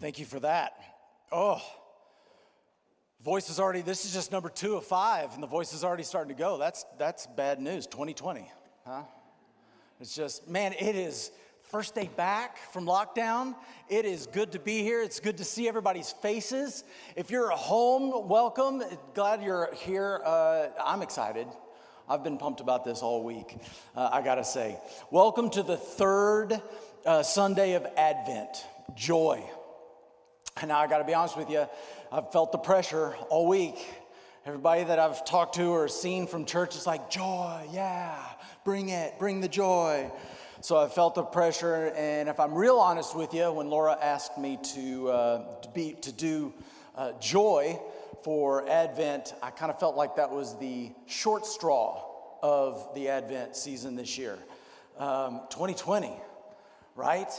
Thank you for that. Oh, voice is already, this is just number two of five, and the voice is already starting to go. That's, that's bad news, 2020, huh? It's just, man, it is first day back from lockdown. It is good to be here. It's good to see everybody's faces. If you're at home, welcome. Glad you're here. Uh, I'm excited. I've been pumped about this all week, uh, I gotta say. Welcome to the third uh, Sunday of Advent. Joy. And now I got to be honest with you, I've felt the pressure all week. Everybody that I've talked to or seen from church is like, joy, yeah, bring it, bring the joy. So I felt the pressure, and if I'm real honest with you, when Laura asked me to, uh, to, be, to do uh, joy for Advent, I kind of felt like that was the short straw of the Advent season this year. Um, 2020, right?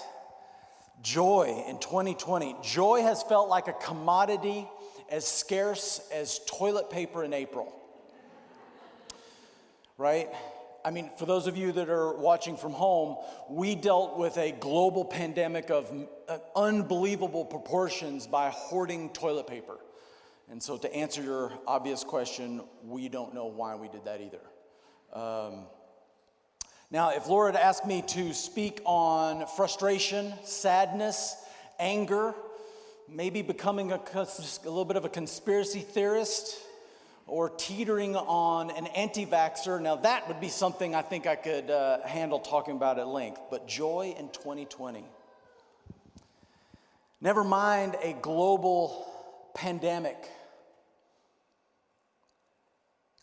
Joy in 2020. Joy has felt like a commodity as scarce as toilet paper in April. Right? I mean, for those of you that are watching from home, we dealt with a global pandemic of uh, unbelievable proportions by hoarding toilet paper. And so, to answer your obvious question, we don't know why we did that either. Um, now, if Laura had asked me to speak on frustration, sadness, anger, maybe becoming a, a little bit of a conspiracy theorist, or teetering on an anti vaxxer, now that would be something I think I could uh, handle talking about at length. But joy in 2020. Never mind a global pandemic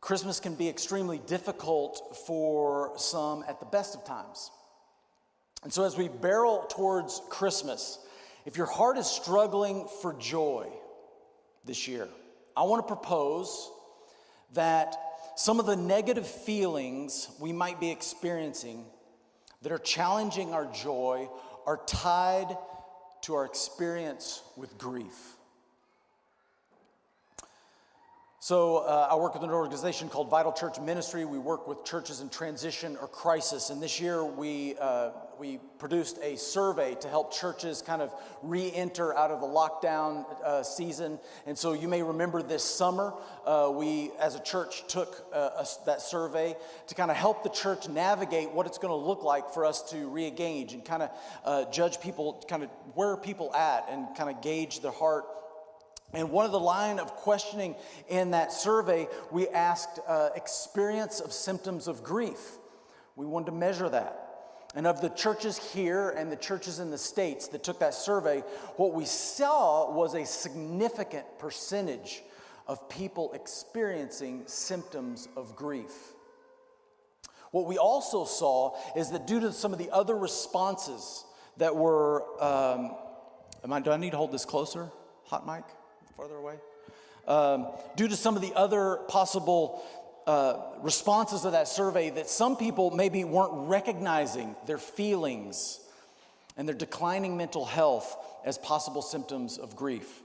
Christmas can be extremely difficult for some at the best of times. And so, as we barrel towards Christmas, if your heart is struggling for joy this year, I want to propose that some of the negative feelings we might be experiencing that are challenging our joy are tied to our experience with grief. So, uh, I work with an organization called Vital Church Ministry. We work with churches in transition or crisis. And this year, we, uh, we produced a survey to help churches kind of re enter out of the lockdown uh, season. And so, you may remember this summer, uh, we as a church took uh, a, that survey to kind of help the church navigate what it's going to look like for us to re engage and kind of uh, judge people, kind of where people at, and kind of gauge their heart and one of the line of questioning in that survey, we asked uh, experience of symptoms of grief. We wanted to measure that. And of the churches here and the churches in the States that took that survey, what we saw was a significant percentage of people experiencing symptoms of grief. What we also saw is that due to some of the other responses that were, um, am I, do I need to hold this closer? Hot mic? Farther away? Um, due to some of the other possible uh, responses to that survey, that some people maybe weren't recognizing their feelings and their declining mental health as possible symptoms of grief.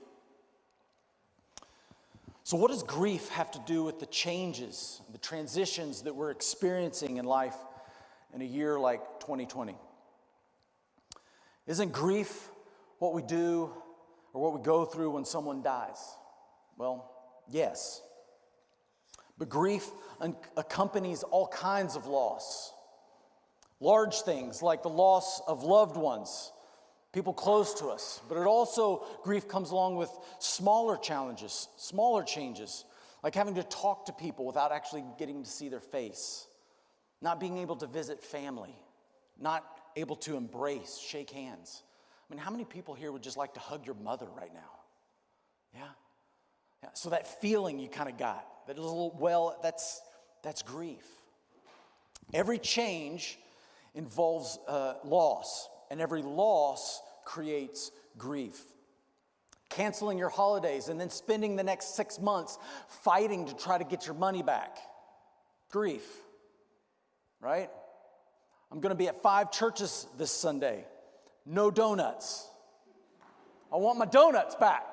So, what does grief have to do with the changes, the transitions that we're experiencing in life in a year like 2020? Isn't grief what we do or what we go through when someone dies? Well, yes. But grief accompanies all kinds of loss. Large things like the loss of loved ones, people close to us. But it also, grief comes along with smaller challenges, smaller changes, like having to talk to people without actually getting to see their face, not being able to visit family, not able to embrace, shake hands. I mean, how many people here would just like to hug your mother right now? Yeah? yeah. So that feeling you kind of got, that little, well, that's, that's grief. Every change involves uh, loss, and every loss creates grief. Canceling your holidays and then spending the next six months fighting to try to get your money back. Grief, right? I'm going to be at five churches this Sunday no donuts. I want my donuts back.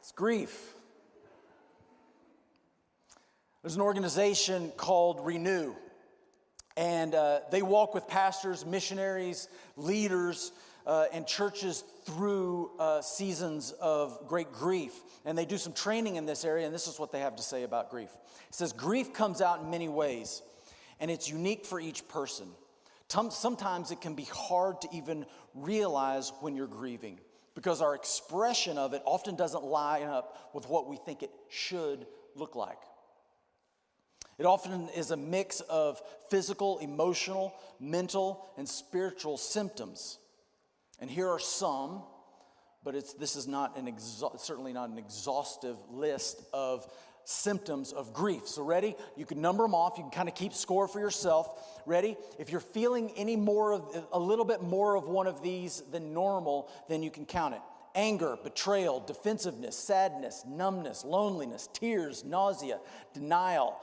It's grief. There's an organization called Renew, and uh, they walk with pastors, missionaries, leaders uh, and churches through uh, seasons of great grief. And they do some training in this area, and this is what they have to say about grief. It says, Grief comes out in many ways, and it's unique for each person. Sometimes it can be hard to even realize when you're grieving because our expression of it often doesn't line up with what we think it should look like. It often is a mix of physical, emotional, mental, and spiritual symptoms. And here are some, but it's, this is not an exa- certainly not an exhaustive list of symptoms of grief. So, ready? You can number them off. You can kind of keep score for yourself. Ready? If you're feeling any more of a little bit more of one of these than normal, then you can count it anger, betrayal, defensiveness, sadness, numbness, loneliness, tears, nausea, denial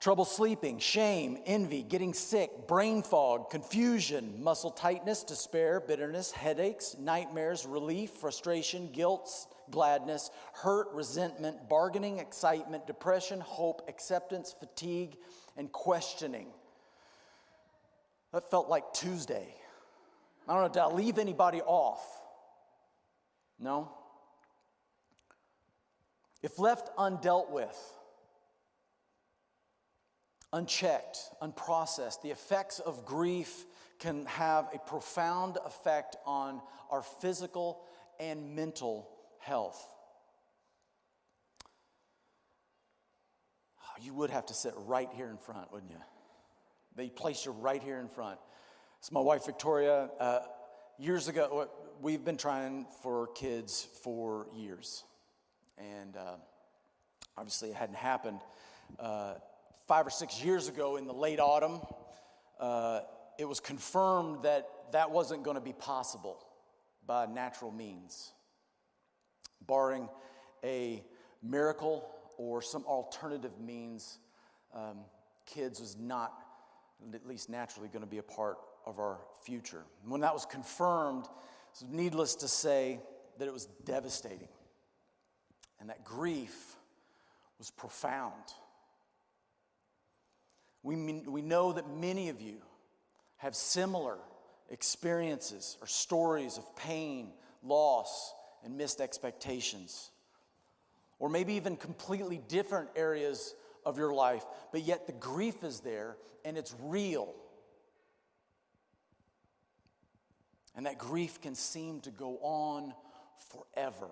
trouble sleeping, shame, envy, getting sick, brain fog, confusion, muscle tightness, despair, bitterness, headaches, nightmares, relief, frustration, guilt, gladness, hurt, resentment, bargaining, excitement, depression, hope, acceptance, fatigue, and questioning. That felt like Tuesday. I don't know, did I leave anybody off? No? If left undealt with, unchecked, unprocessed, the effects of grief can have a profound effect on our physical and mental health. Oh, you would have to sit right here in front, wouldn't you? They place you right here in front. It's my wife, Victoria. Uh, years ago, we've been trying for kids for years. And uh, obviously, it hadn't happened. Uh, five or six years ago in the late autumn, uh, it was confirmed that that wasn't going to be possible by natural means, barring a miracle or some alternative means. Um, kids was not, at least naturally, going to be a part of our future. When that was confirmed, it's needless to say that it was devastating and that grief was profound. We, we know that many of you have similar experiences or stories of pain, loss, and missed expectations. Or maybe even completely different areas of your life, but yet the grief is there and it's real. And that grief can seem to go on forever.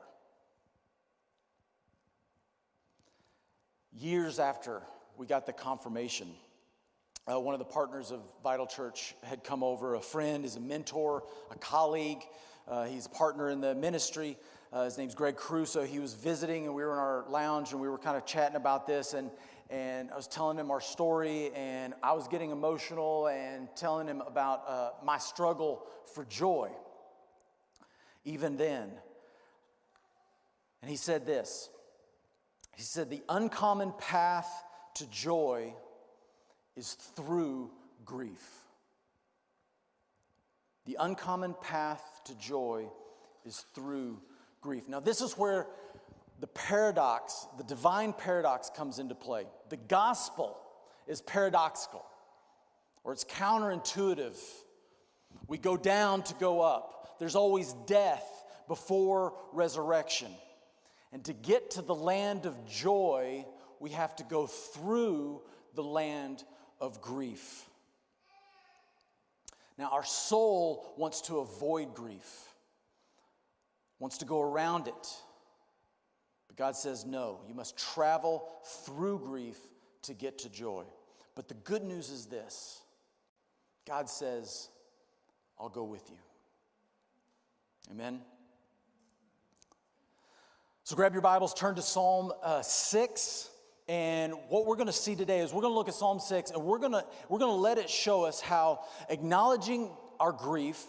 Years after we got the confirmation uh, one of the partners of Vital Church had come over. A friend, is a mentor, a colleague. Uh, he's a partner in the ministry. Uh, his name's Greg Crusoe. He was visiting, and we were in our lounge, and we were kind of chatting about this. And, and I was telling him our story, and I was getting emotional and telling him about uh, my struggle for joy, even then. And he said this He said, The uncommon path to joy is through grief. The uncommon path to joy is through grief. Now, this is where the paradox, the divine paradox, comes into play. The gospel is paradoxical, or it's counterintuitive. We go down to go up. There's always death before resurrection. And to get to the land of joy, we have to go through the land of grief. Now, our soul wants to avoid grief, wants to go around it. But God says, no, you must travel through grief to get to joy. But the good news is this God says, I'll go with you. Amen. So grab your Bibles, turn to Psalm uh, 6. And what we're going to see today is we're going to look at Psalm 6 and we're going to we're going to let it show us how acknowledging our grief,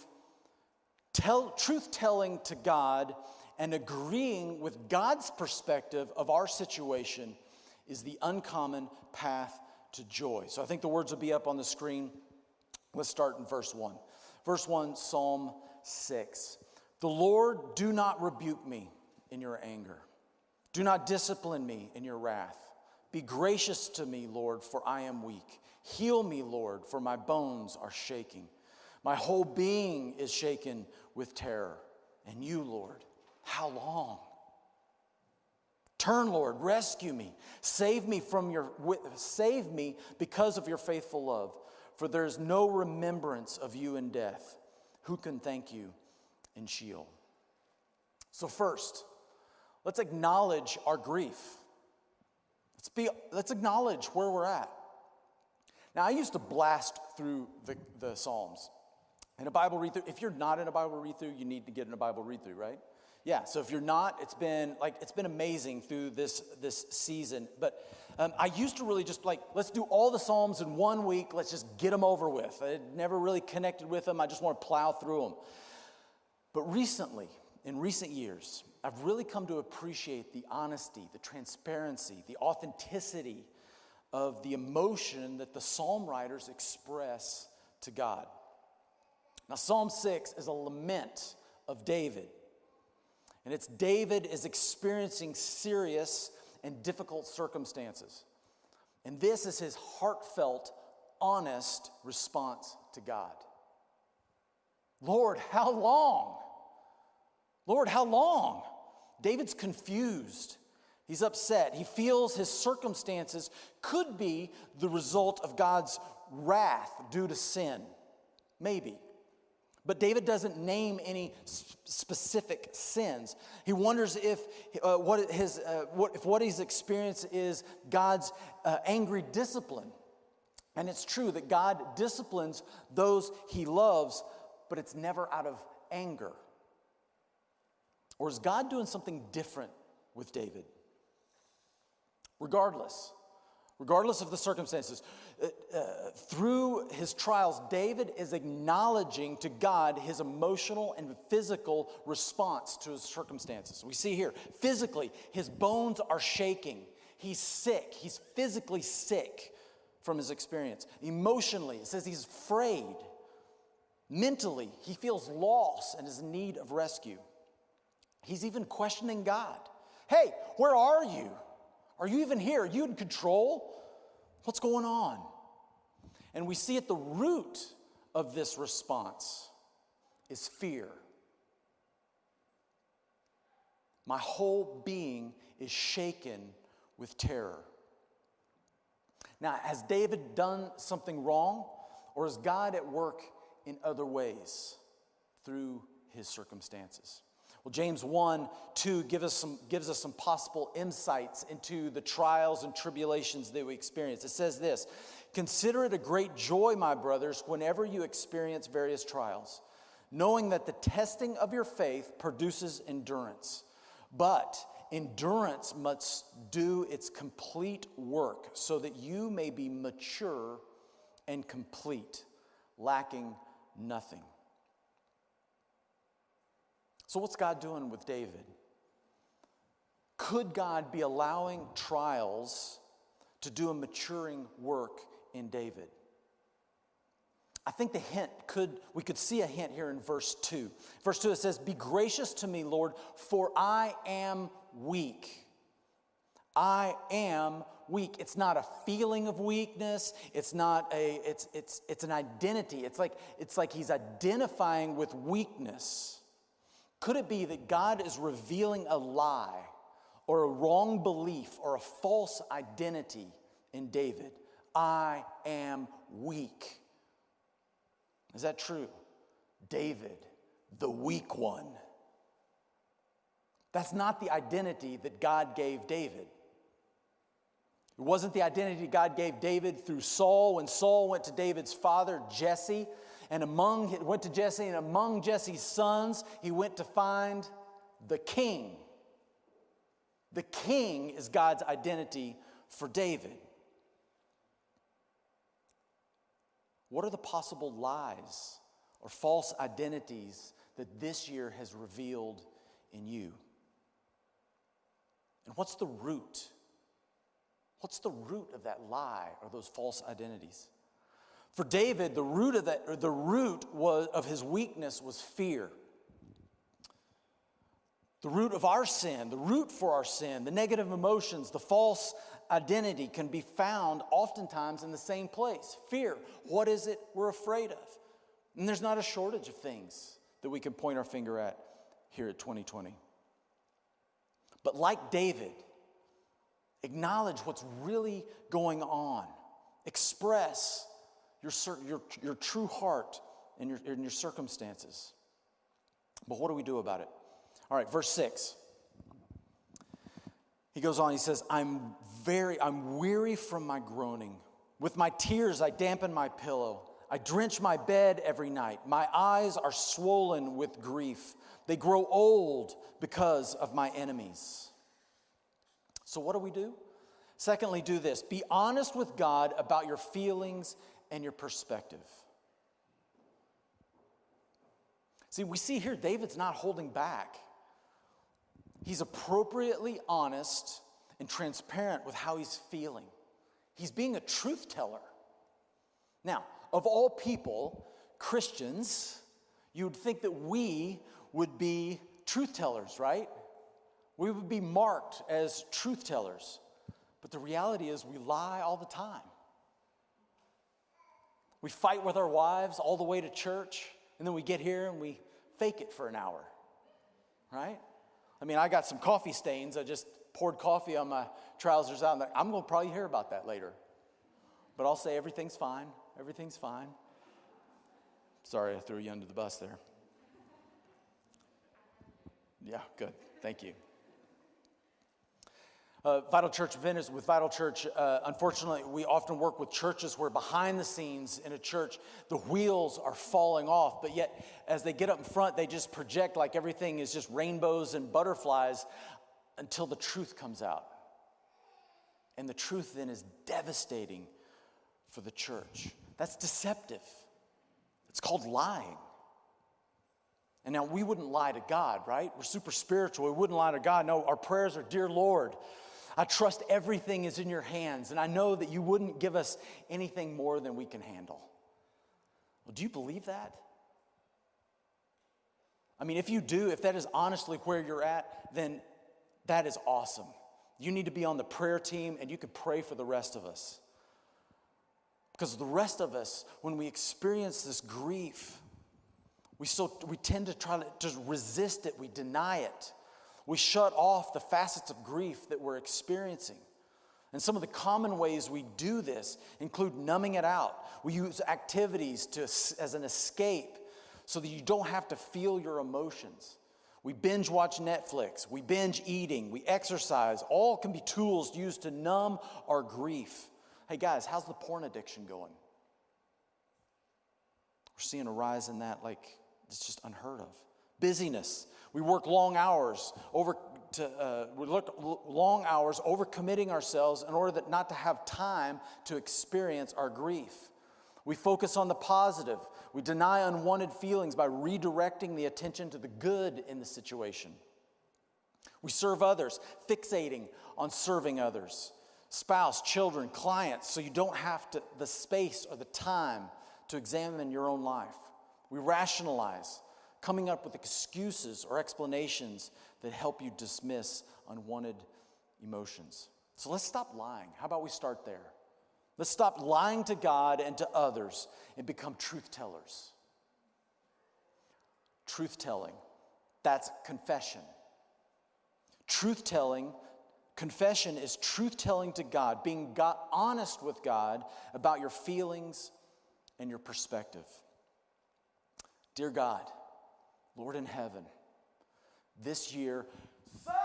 tell, truth telling to God, and agreeing with God's perspective of our situation is the uncommon path to joy. So I think the words will be up on the screen. Let's start in verse 1. Verse 1, Psalm 6. The Lord, do not rebuke me in your anger. Do not discipline me in your wrath. Be gracious to me, Lord, for I am weak. Heal me, Lord, for my bones are shaking. My whole being is shaken with terror. And you, Lord, how long? Turn, Lord, rescue me. Save me from your save me because of your faithful love. For there is no remembrance of you in death. Who can thank you in Sheol? So first, let's acknowledge our grief. Let's be let's acknowledge where we're at. Now, I used to blast through the, the Psalms. In a Bible read through, if you're not in a Bible read through, you need to get in a Bible read through, right? Yeah, so if you're not, it's been like it's been amazing through this this season. But um, I used to really just like let's do all the Psalms in one week. Let's just get them over with. I never really connected with them. I just want to plow through them. But recently, in recent years, I've really come to appreciate the honesty, the transparency, the authenticity of the emotion that the psalm writers express to God. Now, Psalm 6 is a lament of David. And it's David is experiencing serious and difficult circumstances. And this is his heartfelt, honest response to God Lord, how long? Lord, how long? David's confused. He's upset. He feels his circumstances could be the result of God's wrath due to sin. Maybe. But David doesn't name any specific sins. He wonders if uh, what his uh, what, if what he's experienced is God's uh, angry discipline. And it's true that God disciplines those he loves, but it's never out of anger. Or is God doing something different with David? Regardless, regardless of the circumstances. Uh, uh, through his trials, David is acknowledging to God his emotional and physical response to his circumstances. We see here, physically, his bones are shaking. He's sick. He's physically sick from his experience. Emotionally, it says he's afraid. Mentally, he feels loss and is in need of rescue. He's even questioning God. Hey, where are you? Are you even here? Are you in control? What's going on? And we see at the root of this response is fear. My whole being is shaken with terror. Now, has David done something wrong, or is God at work in other ways through his circumstances? Well, James 1 2 give us some, gives us some possible insights into the trials and tribulations that we experience. It says this Consider it a great joy, my brothers, whenever you experience various trials, knowing that the testing of your faith produces endurance. But endurance must do its complete work so that you may be mature and complete, lacking nothing. So, what's God doing with David? Could God be allowing trials to do a maturing work in David? I think the hint could, we could see a hint here in verse 2. Verse 2 it says, Be gracious to me, Lord, for I am weak. I am weak. It's not a feeling of weakness. It's not a, it's, it's, it's an identity. It's like, it's like he's identifying with weakness. Could it be that God is revealing a lie or a wrong belief or a false identity in David? I am weak. Is that true? David, the weak one. That's not the identity that God gave David. It wasn't the identity God gave David through Saul when Saul went to David's father, Jesse, and among went to Jesse, and among Jesse's sons, he went to find the king. The king is God's identity for David. What are the possible lies or false identities that this year has revealed in you? And what's the root? What's the root of that lie or those false identities? For David, the root of that, the root was, of his weakness was fear. The root of our sin, the root for our sin, the negative emotions, the false identity can be found oftentimes in the same place fear. What is it we're afraid of? And there's not a shortage of things that we can point our finger at here at 2020. But like David, acknowledge what's really going on, express your, your, your true heart in your, in your circumstances. But what do we do about it? All right, verse 6. He goes on, he says, I'm very, I'm weary from my groaning. With my tears, I dampen my pillow. I drench my bed every night. My eyes are swollen with grief. They grow old because of my enemies. So, what do we do? Secondly, do this be honest with God about your feelings and your perspective. See, we see here David's not holding back. He's appropriately honest and transparent with how he's feeling. He's being a truth teller. Now, of all people, Christians, you'd think that we would be truth tellers, right? We would be marked as truth tellers. But the reality is, we lie all the time. We fight with our wives all the way to church, and then we get here and we fake it for an hour, right? I mean, I got some coffee stains. I just poured coffee on my trousers out. I'm going to probably hear about that later. But I'll say everything's fine. Everything's fine. Sorry, I threw you under the bus there. Yeah, good. Thank you. Uh, Vital Church Venice, with Vital Church, uh, unfortunately, we often work with churches where behind the scenes in a church, the wheels are falling off, but yet as they get up in front, they just project like everything is just rainbows and butterflies until the truth comes out. And the truth then is devastating for the church. That's deceptive. It's called lying. And now we wouldn't lie to God, right? We're super spiritual. We wouldn't lie to God. No, our prayers are, Dear Lord, I trust everything is in your hands, and I know that you wouldn't give us anything more than we can handle. Well, do you believe that? I mean, if you do, if that is honestly where you're at, then that is awesome. You need to be on the prayer team and you can pray for the rest of us. Because the rest of us, when we experience this grief, we, still, we tend to try to resist it, we deny it. We shut off the facets of grief that we're experiencing. And some of the common ways we do this include numbing it out. We use activities to, as an escape so that you don't have to feel your emotions. We binge watch Netflix, we binge eating, we exercise. All can be tools used to numb our grief. Hey guys, how's the porn addiction going? We're seeing a rise in that like it's just unheard of. Busyness. We work long hours over to, uh, we look long hours over committing ourselves in order that not to have time to experience our grief. We focus on the positive. We deny unwanted feelings by redirecting the attention to the good in the situation. We serve others, fixating on serving others, spouse, children, clients, so you don't have to, the space or the time to examine your own life. We rationalize, coming up with excuses or explanations that help you dismiss unwanted emotions. So let's stop lying. How about we start there? Let's stop lying to God and to others and become truth tellers. Truth telling, that's confession. Truth telling, confession is truth telling to God, being honest with God about your feelings and your perspective. Dear God, Lord in heaven, this year sucks.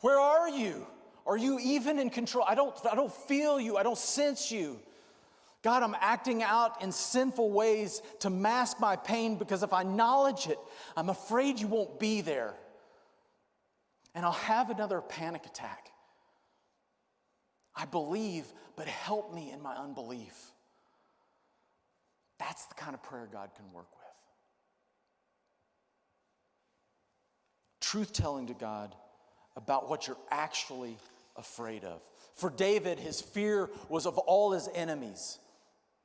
Where are you? Are you even in control? I don't, I don't feel you. I don't sense you. God, I'm acting out in sinful ways to mask my pain because if I acknowledge it, I'm afraid you won't be there. And I'll have another panic attack. I believe, but help me in my unbelief. That's the kind of prayer God can work with. Truth telling to God about what you're actually afraid of. For David, his fear was of all his enemies.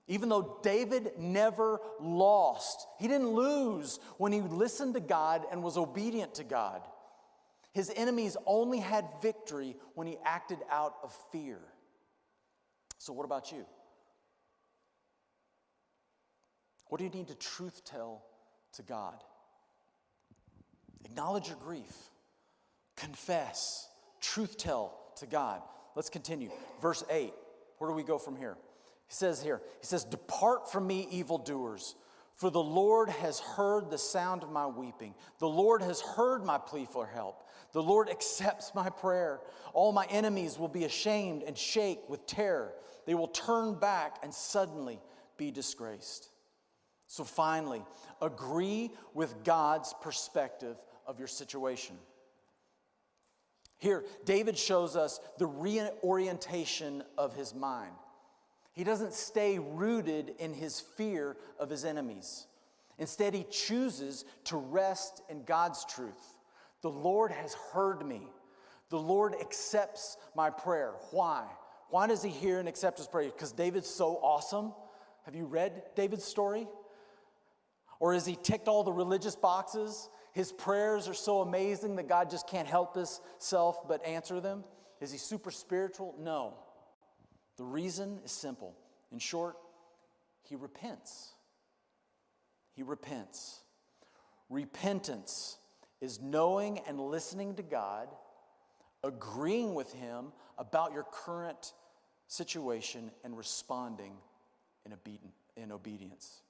Even though David never lost, he didn't lose when he listened to God and was obedient to God. His enemies only had victory when he acted out of fear. So, what about you? What do you need to truth tell to God? Acknowledge your grief, confess, truth tell to God. Let's continue. Verse 8. Where do we go from here? He says here, He says, Depart from me, evildoers. For the Lord has heard the sound of my weeping. The Lord has heard my plea for help. The Lord accepts my prayer. All my enemies will be ashamed and shake with terror. They will turn back and suddenly be disgraced. So finally, agree with God's perspective of your situation. Here, David shows us the reorientation of his mind. He doesn't stay rooted in his fear of his enemies. Instead, he chooses to rest in God's truth. The Lord has heard me. The Lord accepts my prayer. Why? Why does he hear and accept his prayer? Because David's so awesome. Have you read David's story? Or has he ticked all the religious boxes? His prayers are so amazing that God just can't help himself but answer them? Is he super spiritual? No. The reason is simple. In short, he repents. He repents. Repentance is knowing and listening to God, agreeing with Him about your current situation, and responding in, obedience.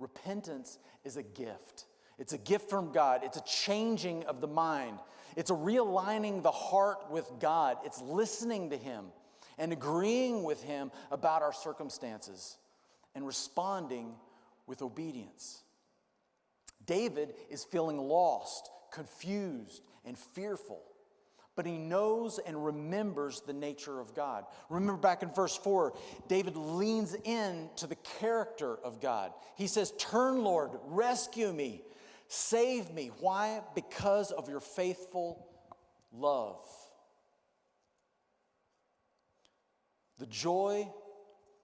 Repentance is a gift. It's a gift from God. It's a changing of the mind. It's a realigning the heart with God. It's listening to Him and agreeing with Him about our circumstances and responding with obedience. David is feeling lost, confused, and fearful, but he knows and remembers the nature of God. Remember back in verse 4, David leans in to the character of God. He says, Turn, Lord, rescue me, save me. Why? Because of your faithful love. The joy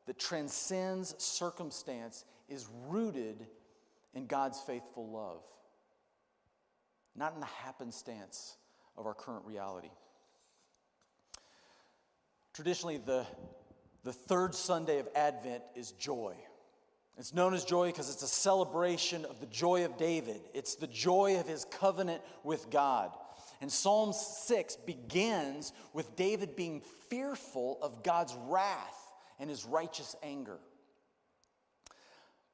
that transcends circumstance is rooted in God's faithful love, not in the happenstance of our current reality. Traditionally, the, the third Sunday of Advent is joy. It's known as joy because it's a celebration of the joy of David. It's the joy of his covenant with God. And Psalm 6 begins with David being fearful of God's wrath and his righteous anger.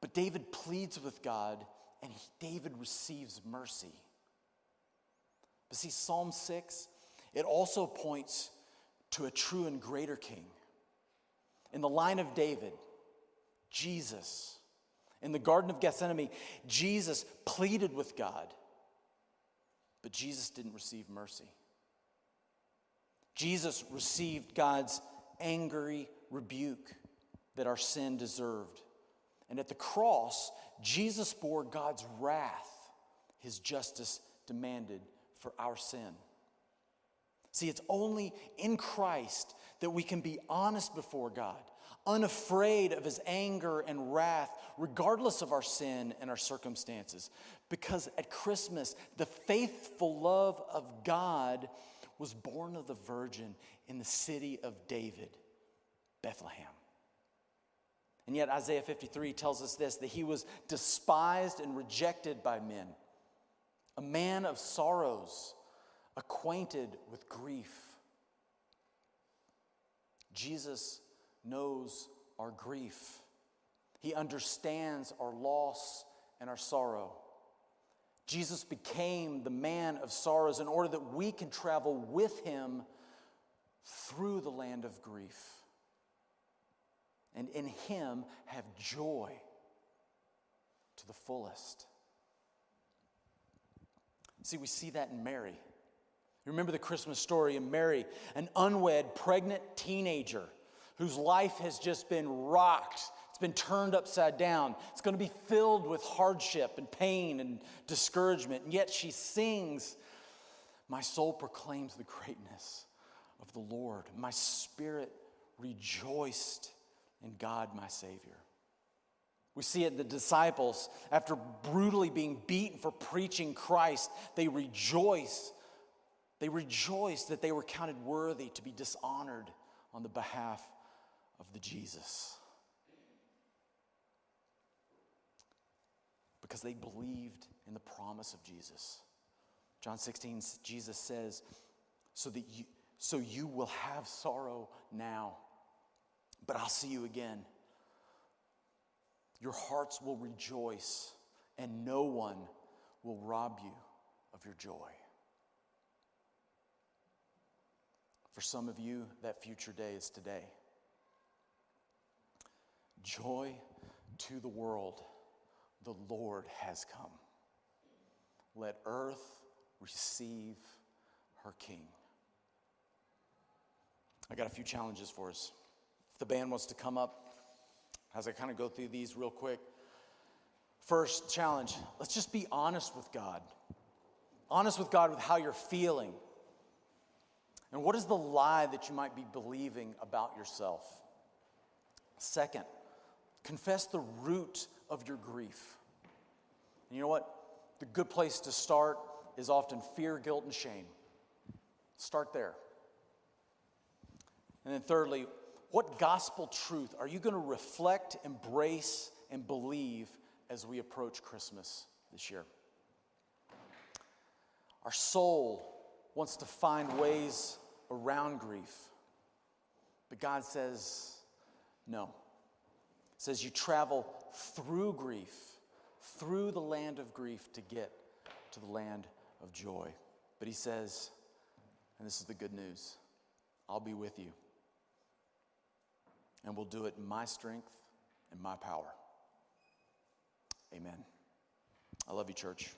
But David pleads with God, and he, David receives mercy. But see, Psalm 6, it also points to a true and greater king. In the line of David, Jesus. In the Garden of Gethsemane, Jesus pleaded with God but Jesus didn't receive mercy. Jesus received God's angry rebuke that our sin deserved. And at the cross, Jesus bore God's wrath, his justice demanded for our sin. See, it's only in Christ that we can be honest before God, unafraid of his anger and wrath, regardless of our sin and our circumstances. Because at Christmas, the faithful love of God was born of the Virgin in the city of David, Bethlehem. And yet, Isaiah 53 tells us this that he was despised and rejected by men, a man of sorrows, acquainted with grief. Jesus knows our grief, he understands our loss and our sorrow. Jesus became the man of sorrows in order that we can travel with him through the land of grief. And in him have joy to the fullest. See, we see that in Mary. You remember the Christmas story of Mary, an unwed, pregnant teenager whose life has just been rocked It's been turned upside down. It's going to be filled with hardship and pain and discouragement. And yet she sings, My soul proclaims the greatness of the Lord. My spirit rejoiced in God, my Savior. We see it the disciples, after brutally being beaten for preaching Christ, they rejoice. They rejoice that they were counted worthy to be dishonored on the behalf of the Jesus. because they believed in the promise of Jesus. John 16, Jesus says, so that you, so you will have sorrow now, but I'll see you again. Your hearts will rejoice, and no one will rob you of your joy. For some of you, that future day is today. Joy to the world, the Lord has come. Let earth receive her King. I got a few challenges for us. If the band wants to come up, as I kind of go through these real quick. First challenge let's just be honest with God. Honest with God with how you're feeling. And what is the lie that you might be believing about yourself? Second, confess the root of your grief. And you know what? The good place to start is often fear, guilt, and shame. Start there. And then, thirdly, what gospel truth are you going to reflect, embrace, and believe as we approach Christmas this year? Our soul wants to find ways around grief, but God says, no. Says you travel through grief, through the land of grief to get to the land of joy. But He says, and this is the good news I'll be with you and will do it in my strength and my power. Amen. I love you, church.